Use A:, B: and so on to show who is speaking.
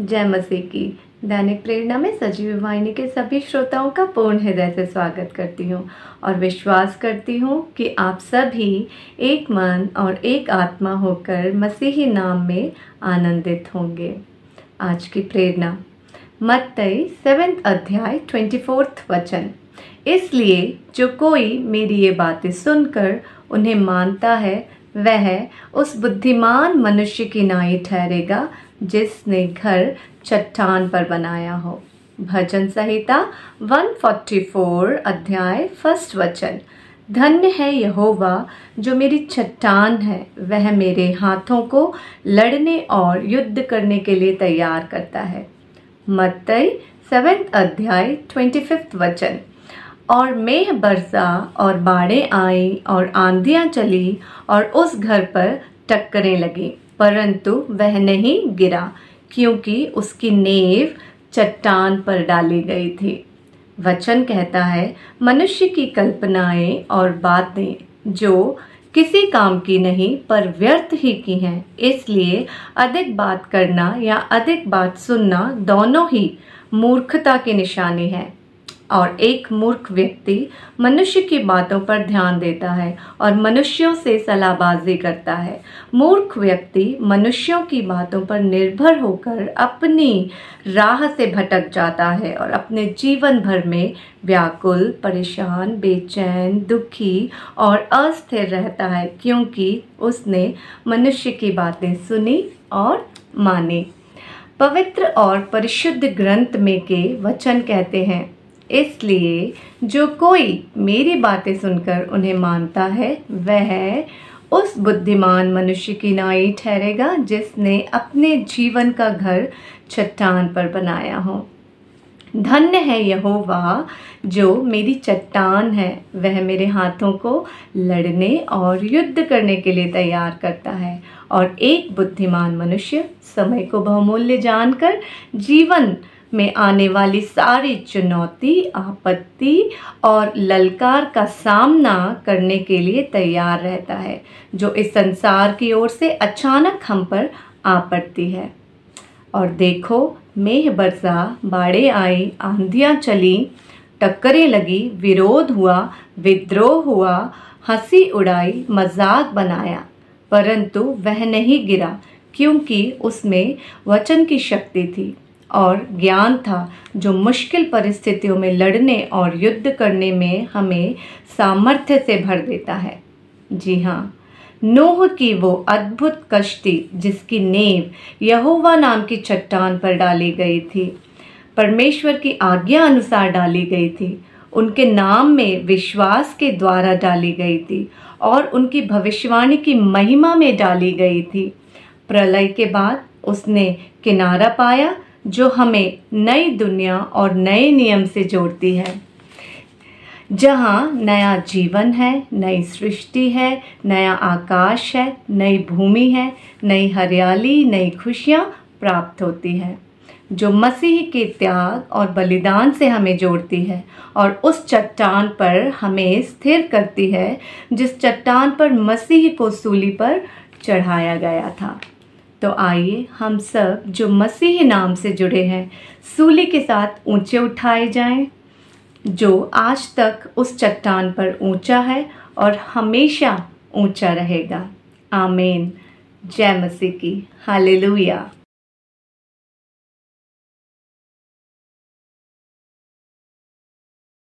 A: जय मसीह की। दैनिक प्रेरणा में सजीव वाहिनी के सभी श्रोताओं का पूर्ण हृदय से स्वागत करती हूँ और विश्वास करती हूँ कि आप सभी एक मन और एक आत्मा होकर मसीही नाम में आनंदित होंगे। आज की प्रेरणा, मत्तई सेवेंथ अध्याय, ट्वेंटी फोर्थ वचन। इसलिए जो कोई मेरी ये बातें सुनकर उन्हें मानता है, वह उस बुद्धिमान मनुष्य की नाई ठहरेगा जिसने घर चट्टान पर बनाया हो। भजन संहिता 144 अध्याय फ़र्स्ट वचन। धन्य है यहोवा, जो मेरी चट्टान है। वह मेरे हाथों को लड़ने और युद्ध करने के लिए तैयार करता है। मत्तई सेवेंथ अध्याय ट्वेंटी फिफ्थ वचन। और मेह बरसा और बाढ़ें आई और आंधियाँ चली और उस घर पर टक्करें लगी। परंतु वह नहीं गिरा, क्योंकि उसकी नेव चट्टान पर डाली गई थी। वचन कहता है, मनुष्य की कल्पनाएँ और बातें जो किसी काम की नहीं, पर व्यर्थ ही की हैं। इसलिए अधिक बात करना या अधिक बात सुनना दोनों ही मूर्खता की निशानी है। और एक मूर्ख व्यक्ति मनुष्य की बातों पर ध्यान देता है और मनुष्यों से सलाहबाजी करता है। मूर्ख व्यक्ति मनुष्यों की बातों पर निर्भर होकर अपनी राह से भटक जाता है और अपने जीवन भर में व्याकुल, परेशान, बेचैन, दुखी और अस्थिर रहता है क्योंकि उसने मनुष्य की बातें सुनी और मानी। पवित्र और परिशुद्ध ग्रंथ में के वचन कहते हैं इसलिए जो कोई मेरी बातें सुनकर उन्हें मानता है, वह उस बुद्धिमान मनुष्य की नाई ठहरेगा जिसने अपने जीवन का घर चट्टान पर बनाया हो। धन्य है यहोवा जो मेरी चट्टान है। वह मेरे हाथों को लड़ने और युद्ध करने के लिए तैयार करता है और एक बुद्धिमान मनुष्य समय को बहुमूल्य जानकर जीवन में आने वाली सारी चुनौती, आपत्ति और ललकार का सामना करने के लिए तैयार रहता है, जो इस संसार की ओर से अचानक हम पर आ पड़ती है। और देखो, मेह बरसा बाढ़े आई, आंधियाँ चली, टक्करें लगी, विरोध हुआ, विद्रोह हुआ, हँसी उड़ाई, मज़ाक बनाया। परंतु वह नहीं गिरा, क्योंकि उसमें वचन की शक्ति थी। और ज्ञान था जो मुश्किल परिस्थितियों में लड़ने और युद्ध करने में हमें सामर्थ्य से भर देता है। जी हाँ नोह की वो अद्भुत कश्ती जिसकी नेव यहोवा नाम की चट्टान पर डाली गई थी, परमेश्वर की आज्ञा अनुसार डाली गई थी, उनके नाम में विश्वास के द्वारा डाली गई थी और उनकी भविष्यवाणी की महिमा में डाली गई थी। प्रलय के बाद उसने किनारा पाया जो हमें नई दुनिया और नए नियम से जोड़ती है। जहाँ नया जीवन है, नई सृष्टि है, नया आकाश है, नई भूमि है, नई हरियाली, नई खुशियाँ प्राप्त होती है, जो मसीह के त्याग और बलिदान से हमें जोड़ती है और उस चट्टान पर हमें स्थिर करती है, जिस चट्टान पर मसीह को सूली पर चढ़ाया गया था। तो आइए हम सब जो मसीह नाम से जुड़े हैं, सूली के साथ ऊँचे उठाए जाएँ, जो आज तक उस चट्टान पर ऊँचा है और हमेशा ऊँचा रहेगा। आमीन। जय मसीह की। हालेलुया।